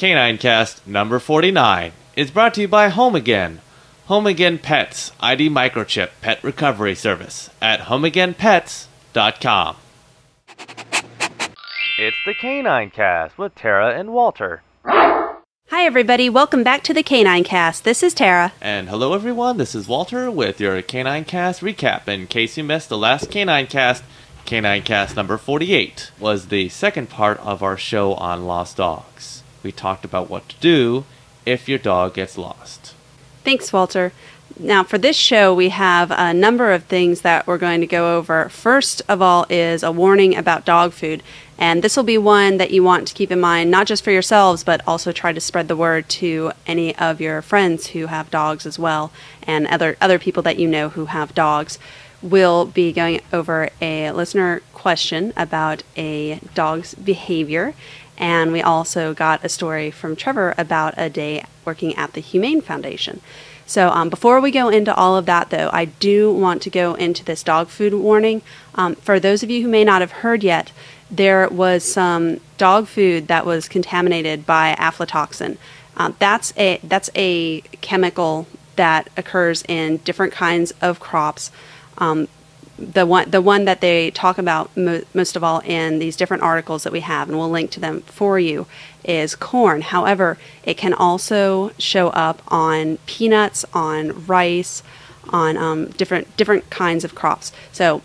Canine Cast number 49 is brought to you by Home Again. Home Again Pets ID Microchip Pet Recovery Service at homeagainpets.com. It's the Canine Cast with Tara and Walter. Hi, everybody. Welcome back to the Canine Cast. This is Tara. And hello, everyone. This is Walter with your Canine Cast recap. In case you missed the last Canine Cast, Canine Cast number 48 was the second part of our show on lost dogs. We talked about what to do if your dog gets lost. Thanks, Walter. Now, for this show, we have a number of things that we're going to go over. First of all, is a warning about dog food. And this will be one that you want to keep in mind, not just for yourselves, but also try to spread the word to any of your friends who have dogs as well, and other, other people that you know who have dogs. We'll be going over a listener question about a dog's behavior. And we also got a story from Trevor about a day working at the Humane Foundation. So, um, before we go into all of that, though, I do want to go into this dog food warning. Um, for those of you who may not have heard yet, there was some dog food that was contaminated by aflatoxin. Uh, that's a that's a chemical that occurs in different kinds of crops. Um, the one the one that they talk about mo- most of all in these different articles that we have, and we'll link to them for you, is corn. However, it can also show up on peanuts, on rice, on um, different different kinds of crops. So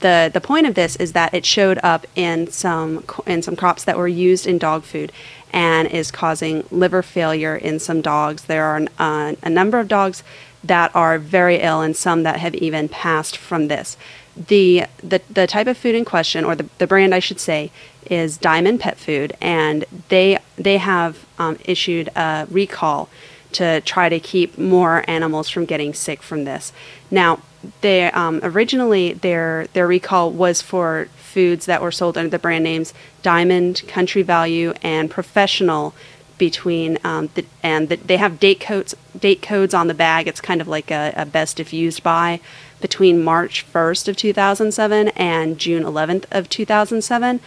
the the point of this is that it showed up in some in some crops that were used in dog food and is causing liver failure in some dogs. There are uh, a number of dogs that are very ill and some that have even passed from this. The, the, the type of food in question, or the, the brand I should say, is Diamond Pet Food, and they, they have um, issued a recall to try to keep more animals from getting sick from this. Now, they um, originally their their recall was for foods that were sold under the brand names Diamond, Country Value, and Professional between um, the, and the, they have date codes date codes on the bag. It's kind of like a, a, best if used by between March 1st of 2007 and June 11th of 2007.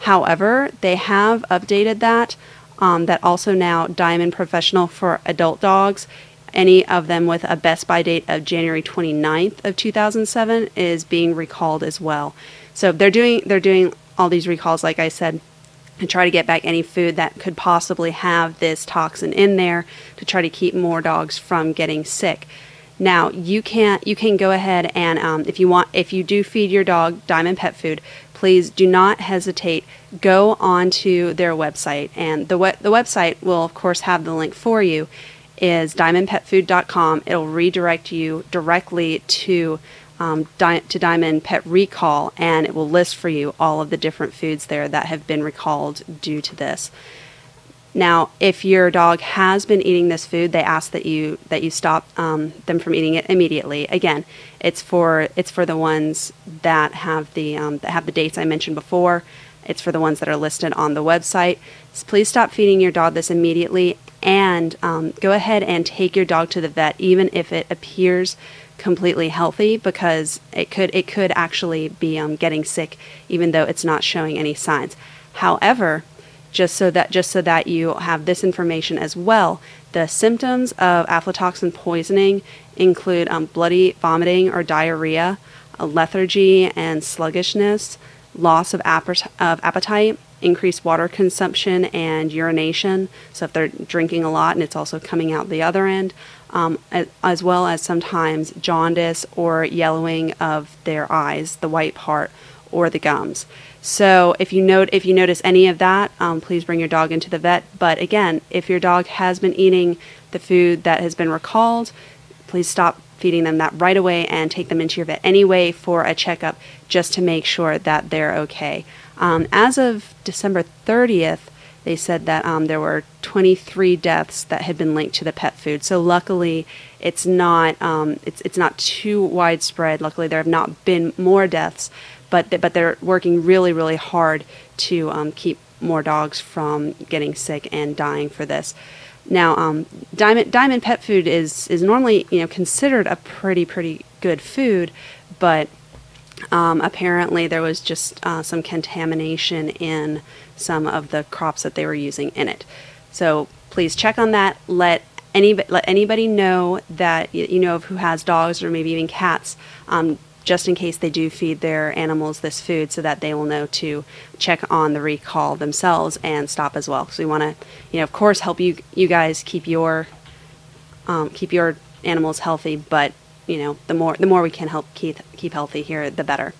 However, they have updated that. Um, that also now Diamond Professional for adult dogs. Any of them with a best by date of January 29th of 2007 is being recalled as well. So they're doing they're doing all these recalls, like I said, and try to get back any food that could possibly have this toxin in there to try to keep more dogs from getting sick. Now you can you can go ahead and um, if you want if you do feed your dog Diamond Pet Food, please do not hesitate. Go onto their website, and the we- the website will of course have the link for you. Is diamondpetfood.com. It'll redirect you directly to um, di- to Diamond Pet Recall, and it will list for you all of the different foods there that have been recalled due to this. Now, if your dog has been eating this food, they ask that you that you stop um, them from eating it immediately. Again, it's for it's for the ones that have the um, that have the dates I mentioned before. It's for the ones that are listed on the website. So please stop feeding your dog this immediately, and um, go ahead and take your dog to the vet, even if it appears completely healthy because it could it could actually be um, getting sick even though it's not showing any signs. However, just so that just so that you have this information as well, the symptoms of aflatoxin poisoning include um, bloody vomiting or diarrhea, lethargy and sluggishness, loss of, of appetite, increased water consumption and urination. So if they're drinking a lot and it's also coming out the other end, um, as well as sometimes jaundice or yellowing of their eyes, the white part, or the gums. So if you note if you notice any of that, um, please bring your dog into the vet. But again, if your dog has been eating the food that has been recalled, please stop feeding them that right away and take them into your vet anyway for a checkup just to make sure that they're okay. Um, as of December 30th, they said that um, there were 23 deaths that had been linked to the pet food. So luckily, it's not um, it's it's not too widespread. Luckily, there have not been more deaths, but th- but they're working really really hard to um, keep more dogs from getting sick and dying for this. Now, um, diamond diamond pet food is is normally you know considered a pretty pretty good food, but um, apparently, there was just uh, some contamination in some of the crops that they were using in it. So please check on that. Let any let anybody know that you know of who has dogs or maybe even cats. Um, just in case they do feed their animals this food, so that they will know to check on the recall themselves and stop as well. Because we want to, you know, of course, help you you guys keep your um, keep your animals healthy. But you know, the more the more we can help keep keep healthy here, the better.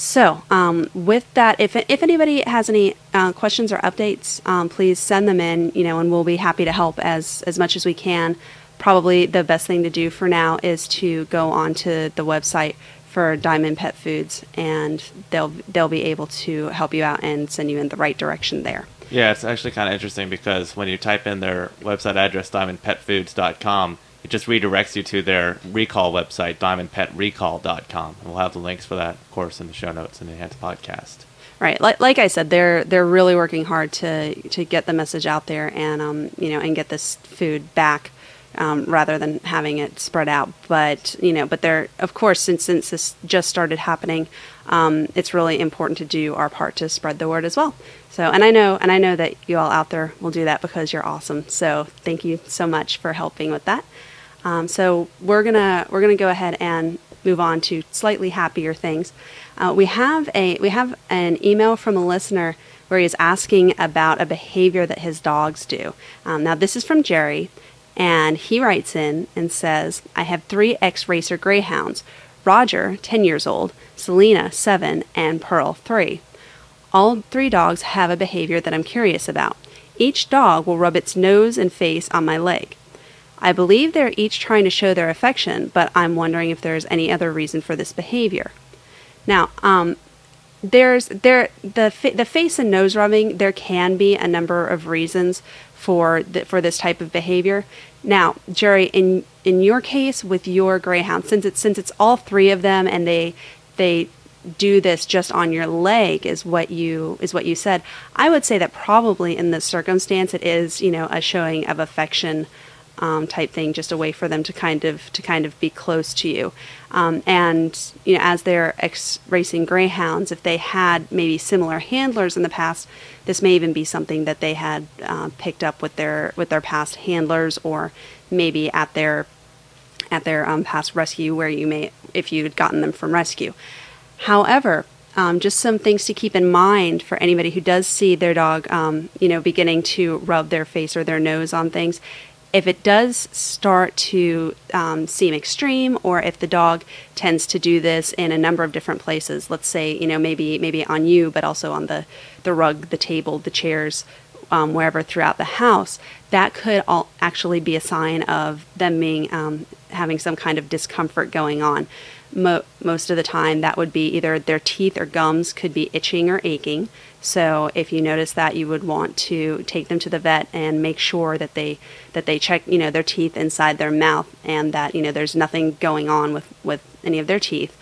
So, um, with that, if, if anybody has any uh, questions or updates, um, please send them in, you know, and we'll be happy to help as, as much as we can. Probably the best thing to do for now is to go onto the website for Diamond Pet Foods, and they'll they'll be able to help you out and send you in the right direction there. Yeah, it's actually kind of interesting because when you type in their website address, diamondpetfoods.com, it just redirects you to their recall website, diamondpetrecall.com. And we'll have the links for that, of course, in the show notes in the Enhanced Podcast. Right, like, like I said, they're they're really working hard to to get the message out there and um, you know and get this food back um, rather than having it spread out. But you know, but they're of course since since this just started happening, um, it's really important to do our part to spread the word as well. So, and I know and I know that you all out there will do that because you're awesome. So, thank you so much for helping with that. Um, so we're gonna we're gonna go ahead and move on to slightly happier things. Uh, we have a we have an email from a listener where he's asking about a behavior that his dogs do. Um, now this is from Jerry, and he writes in and says, "I have three ex-racer greyhounds: Roger, ten years old, Selena, seven, and Pearl, three. All three dogs have a behavior that I'm curious about. Each dog will rub its nose and face on my leg." I believe they're each trying to show their affection, but I'm wondering if there's any other reason for this behavior. Now, um, there's there the fa- the face and nose rubbing. There can be a number of reasons for for this type of behavior. Now, Jerry, in in your case with your greyhound, since it's since it's all three of them and they they do this just on your leg is what you is what you said. I would say that probably in this circumstance it is you know a showing of affection um, type thing, just a way for them to kind of to kind of be close to you. Um, and you know, as they're ex racing greyhounds, if they had maybe similar handlers in the past, this may even be something that they had uh, picked up with their with their past handlers, or maybe at their at their um, past rescue, where you may if you had gotten them from rescue. However, um, just some things to keep in mind for anybody who does see their dog, um, you know, beginning to rub their face or their nose on things if it does start to um, seem extreme or if the dog tends to do this in a number of different places let's say you know maybe maybe on you but also on the the rug the table the chairs um, wherever throughout the house that could all actually be a sign of them being um, having some kind of discomfort going on. Mo- most of the time that would be either their teeth or gums could be itching or aching. So if you notice that you would want to take them to the vet and make sure that they that they check you know their teeth inside their mouth and that you know there's nothing going on with with any of their teeth.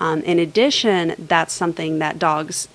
Um, in addition that's something that dogs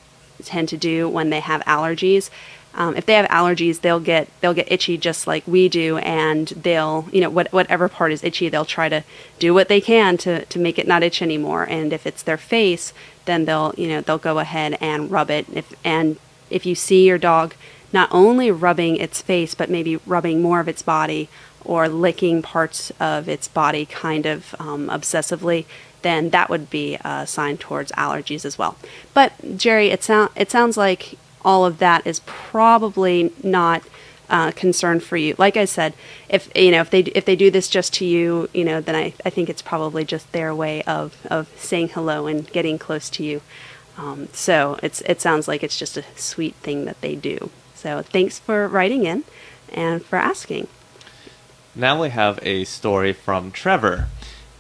tend to do when they have allergies um, if they have allergies, they'll get they'll get itchy just like we do, and they'll you know what, whatever part is itchy, they'll try to do what they can to to make it not itch anymore. And if it's their face, then they'll you know they'll go ahead and rub it. If and if you see your dog not only rubbing its face, but maybe rubbing more of its body or licking parts of its body kind of um, obsessively, then that would be a sign towards allergies as well. But Jerry, it sound it sounds like all of that is probably not uh, concern for you. Like I said, if you know if they if they do this just to you, you know, then I, I think it's probably just their way of of saying hello and getting close to you. Um, so it's it sounds like it's just a sweet thing that they do. So thanks for writing in and for asking. Now we have a story from Trevor.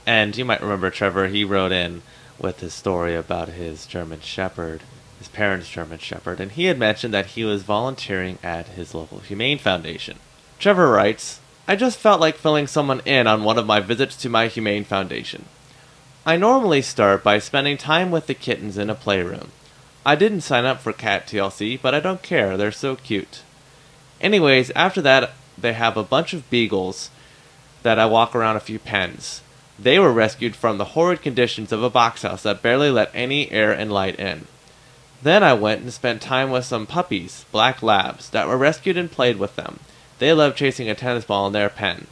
And you might remember Trevor, he wrote in with his story about his German Shepherd, his parents' German Shepherd, and he had mentioned that he was volunteering at his local Humane Foundation. Trevor writes, I just felt like filling someone in on one of my visits to my Humane Foundation. I normally start by spending time with the kittens in a playroom. I didn't sign up for Cat TLC, but I don't care, they're so cute. Anyways, after that, they have a bunch of beagles that I walk around a few pens. They were rescued from the horrid conditions of a box house that barely let any air and light in. Then I went and spent time with some puppies, black labs, that were rescued and played with them. They love chasing a tennis ball in their pen.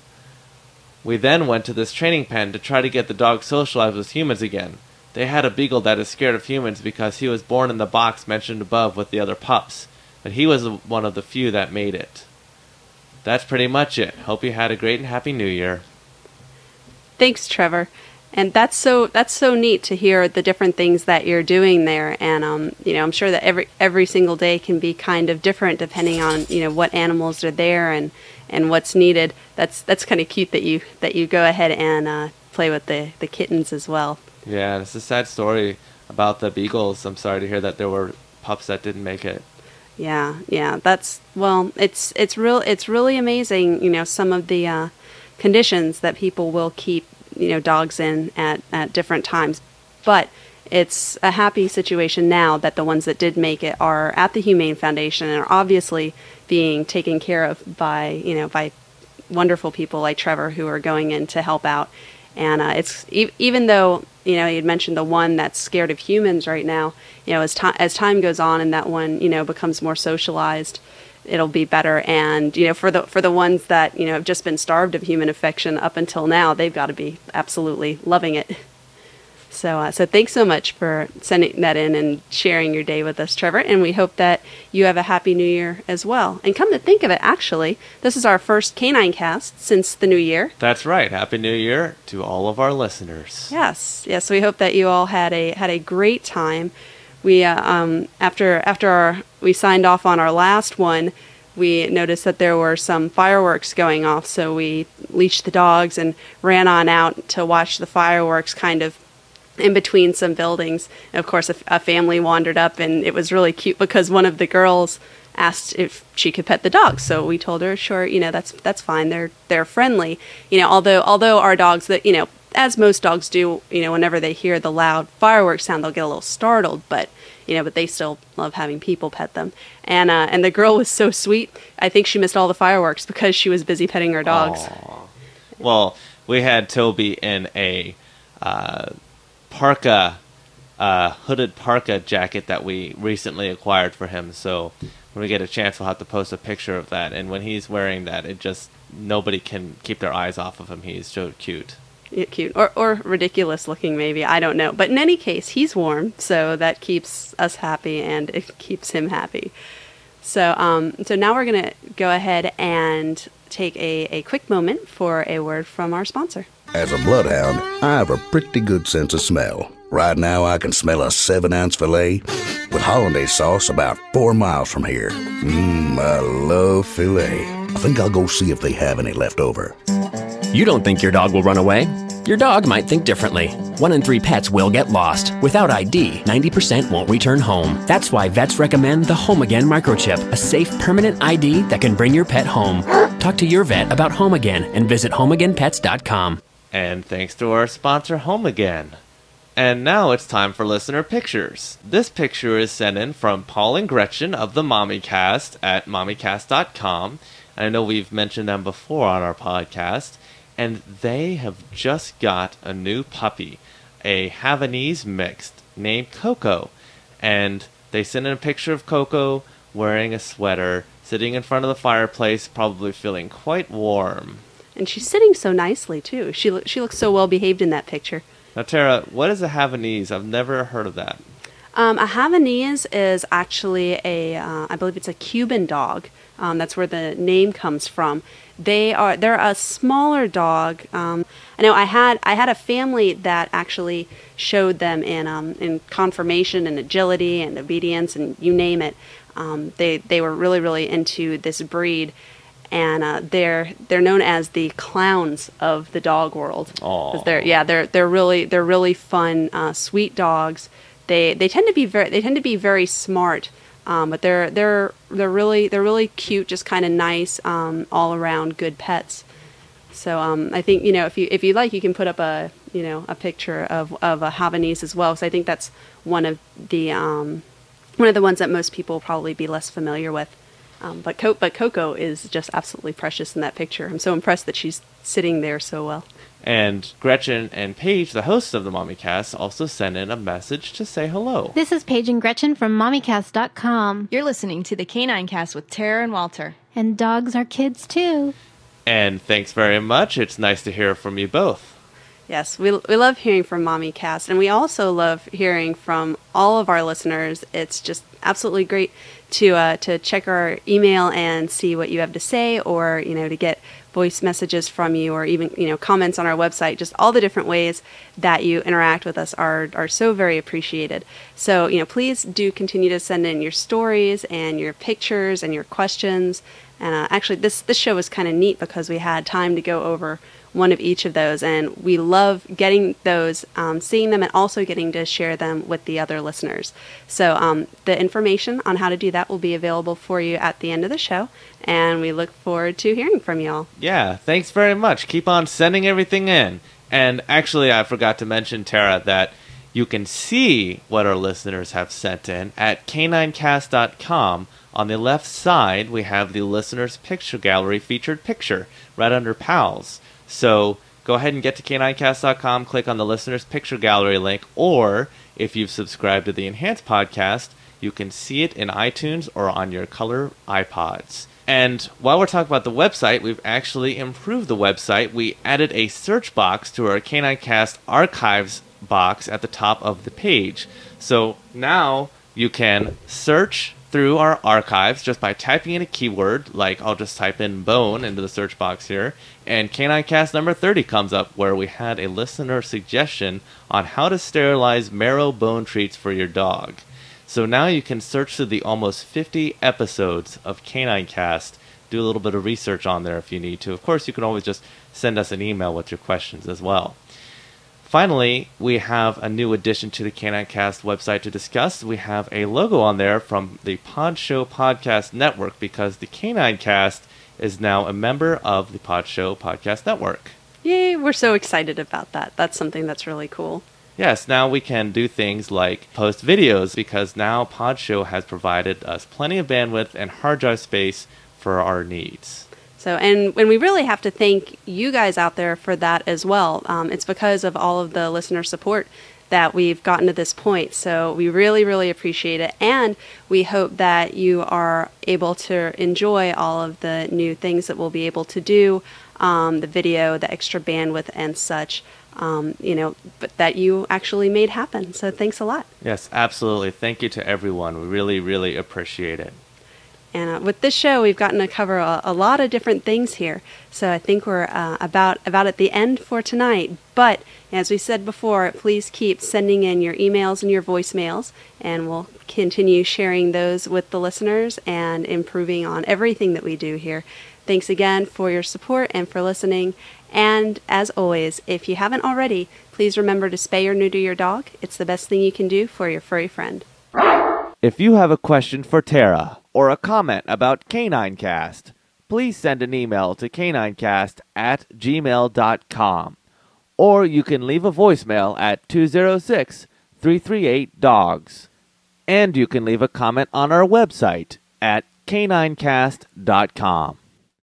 We then went to this training pen to try to get the dog socialized with humans again. They had a beagle that is scared of humans because he was born in the box mentioned above with the other pups, but he was one of the few that made it. That's pretty much it. Hope you had a great and happy new year. Thanks, Trevor. And that's so that's so neat to hear the different things that you're doing there. And um, you know, I'm sure that every every single day can be kind of different depending on you know what animals are there and and what's needed. That's that's kind of cute that you that you go ahead and uh, play with the the kittens as well. Yeah, it's a sad story about the beagles. I'm sorry to hear that there were pups that didn't make it. Yeah, yeah, that's well, it's it's real it's really amazing, you know, some of the uh, conditions that people will keep, you know, dogs in at at different times. But it's a happy situation now that the ones that did make it are at the Humane Foundation and are obviously being taken care of by, you know, by wonderful people like Trevor who are going in to help out. And uh, it's e- even though you know, you'd mentioned the one that's scared of humans right now. You know, as time as time goes on and that one, you know, becomes more socialized, it'll be better. And you know, for the for the ones that you know have just been starved of human affection up until now, they've got to be absolutely loving it. So, uh, so thanks so much for sending that in and sharing your day with us, Trevor. And we hope that you have a happy new year as well. And come to think of it, actually, this is our first canine cast since the new year. That's right. Happy New Year to all of our listeners. Yes, yes. We hope that you all had a had a great time. We uh, um, after after our, we signed off on our last one we noticed that there were some fireworks going off, so we leashed the dogs and ran on out to watch the fireworks kind of in between some buildings. And of course, a, a, family wandered up, and it was really cute because one of the girls asked if she could pet the dogs. So we told her, sure, you know, that's that's fine. They're they're friendly. You know, although although our dogs that you know, as most dogs do, you know, whenever they hear the loud fireworks sound, they'll get a little startled, but. You know, but they still love having people pet them, and uh, and the girl was so sweet. I think she missed all the fireworks because she was busy petting her dogs. Aww. Well, we had Toby in a uh, parka, uh, hooded parka jacket that we recently acquired for him. So when we get a chance, we'll have to post a picture of that. And when he's wearing that, it just nobody can keep their eyes off of him. He's so cute. Yeah, cute or or ridiculous looking, maybe I don't know. But in any case, he's warm, so that keeps us happy and it keeps him happy. So um, so now we're gonna go ahead and take a, a quick moment for a word from our sponsor. As a bloodhound, I have a pretty good sense of smell. Right now, I can smell a seven ounce filet with hollandaise sauce about four miles from here. Mmm, I love filet. I think I'll go see if they have any left over. You don't think your dog will run away? Your dog might think differently. One in three pets will get lost. Without ID, 90% won't return home. That's why vets recommend the Home Again microchip, a safe, permanent ID that can bring your pet home. Talk to your vet about Home Again and visit homeagainpets.com. And thanks to our sponsor, Home Again. And now it's time for listener pictures. This picture is sent in from Paul and Gretchen of the Mommycast at mommycast.com. I know we've mentioned them before on our podcast and they have just got a new puppy, a Havanese mixed named Coco. And they sent in a picture of Coco wearing a sweater, sitting in front of the fireplace, probably feeling quite warm. And she's sitting so nicely too. She lo- she looks so well behaved in that picture. Now, Tara, what is a Havanese? I've never heard of that. Um, a Havanese is actually a, uh, I believe it's a Cuban dog. Um, that's where the name comes from. They are they're a smaller dog. Um, I know I had I had a family that actually showed them in um, in conformation and agility and obedience and you name it. Um, they they were really really into this breed, and uh, they're they're known as the clowns of the dog world. Oh, they're yeah they're they're really they're really fun, uh, sweet dogs. They they tend to be very they tend to be very smart. Um, but they're they're they're really they're really cute, just kind of nice, um, all around good pets. So um, I think you know if you if you like, you can put up a you know a picture of of a Havanese as well, So I think that's one of the um, one of the ones that most people will probably be less familiar with. Um, but Co- but Coco is just absolutely precious in that picture. I'm so impressed that she's sitting there so well. And Gretchen and Paige, the hosts of the MommyCast, also sent in a message to say hello. This is Paige and Gretchen from MommyCast.com. You're listening to the Canine Cast with Tara and Walter. And dogs are kids too. And thanks very much. It's nice to hear from you both. Yes, we, we love hearing from Mommy Cast, and we also love hearing from all of our listeners. It's just absolutely great to uh, to check our email and see what you have to say, or you know, to get voice messages from you, or even you know, comments on our website. Just all the different ways that you interact with us are are so very appreciated. So you know, please do continue to send in your stories and your pictures and your questions. And uh, actually, this this show was kind of neat because we had time to go over one of each of those. And we love getting those, um, seeing them, and also getting to share them with the other listeners. So um, the information on how to do that will be available for you at the end of the show. And we look forward to hearing from you all. Yeah, thanks very much. Keep on sending everything in. And actually, I forgot to mention, Tara, that you can see what our listeners have sent in at caninecast.com. On the left side, we have the listeners' picture gallery featured picture right under pals. So go ahead and get to caninecast.com, click on the listeners' picture gallery link, or if you've subscribed to the Enhanced podcast, you can see it in iTunes or on your color iPods. And while we're talking about the website, we've actually improved the website. We added a search box to our Caninecast archives box at the top of the page. So now you can search through our archives just by typing in a keyword, like I'll just type in bone into the search box here, and Canine Cast number 30 comes up where we had a listener suggestion on how to sterilize marrow bone treats for your dog. So now you can search through the almost 50 episodes of Canine Cast, do a little bit of research on there if you need to. Of course, you can always just send us an email with your questions as well. Finally, we have a new addition to the Canine Cast website to discuss. We have a logo on there from the Pod Show Podcast Network because the Canine Cast is now a member of the Pod Show Podcast Network. Yay, we're so excited about that. That's something that's really cool. Yes, now we can do things like post videos because now Podshow has provided us plenty of bandwidth and hard drive space for our needs. So, and, and we really have to thank you guys out there for that as well. Um, it's because of all of the listener support that we've gotten to this point. So we really, really appreciate it. And we hope that you are able to enjoy all of the new things that we'll be able to do um, the video, the extra bandwidth, and such. Um, you know, but that you actually made happen. So thanks a lot. Yes, absolutely. Thank you to everyone. We really, really appreciate it. And uh, with this show, we've gotten to cover a, a, lot of different things here. So I think we're uh, about about at the end for tonight. But as we said before, please keep sending in your emails and your voicemails, and we'll continue sharing those with the listeners and improving on everything that we do here. Thanks again for your support and for listening. And as always, if you haven't already, please remember to spay or neuter your dog. It's the best thing you can do for your furry friend. If you have a question for Tara or a comment about Canine Cast, please send an email to caninecast at gmail.com. Or you can leave a voicemail at 206 338 DOGS. And you can leave a comment on our website at caninecast.com.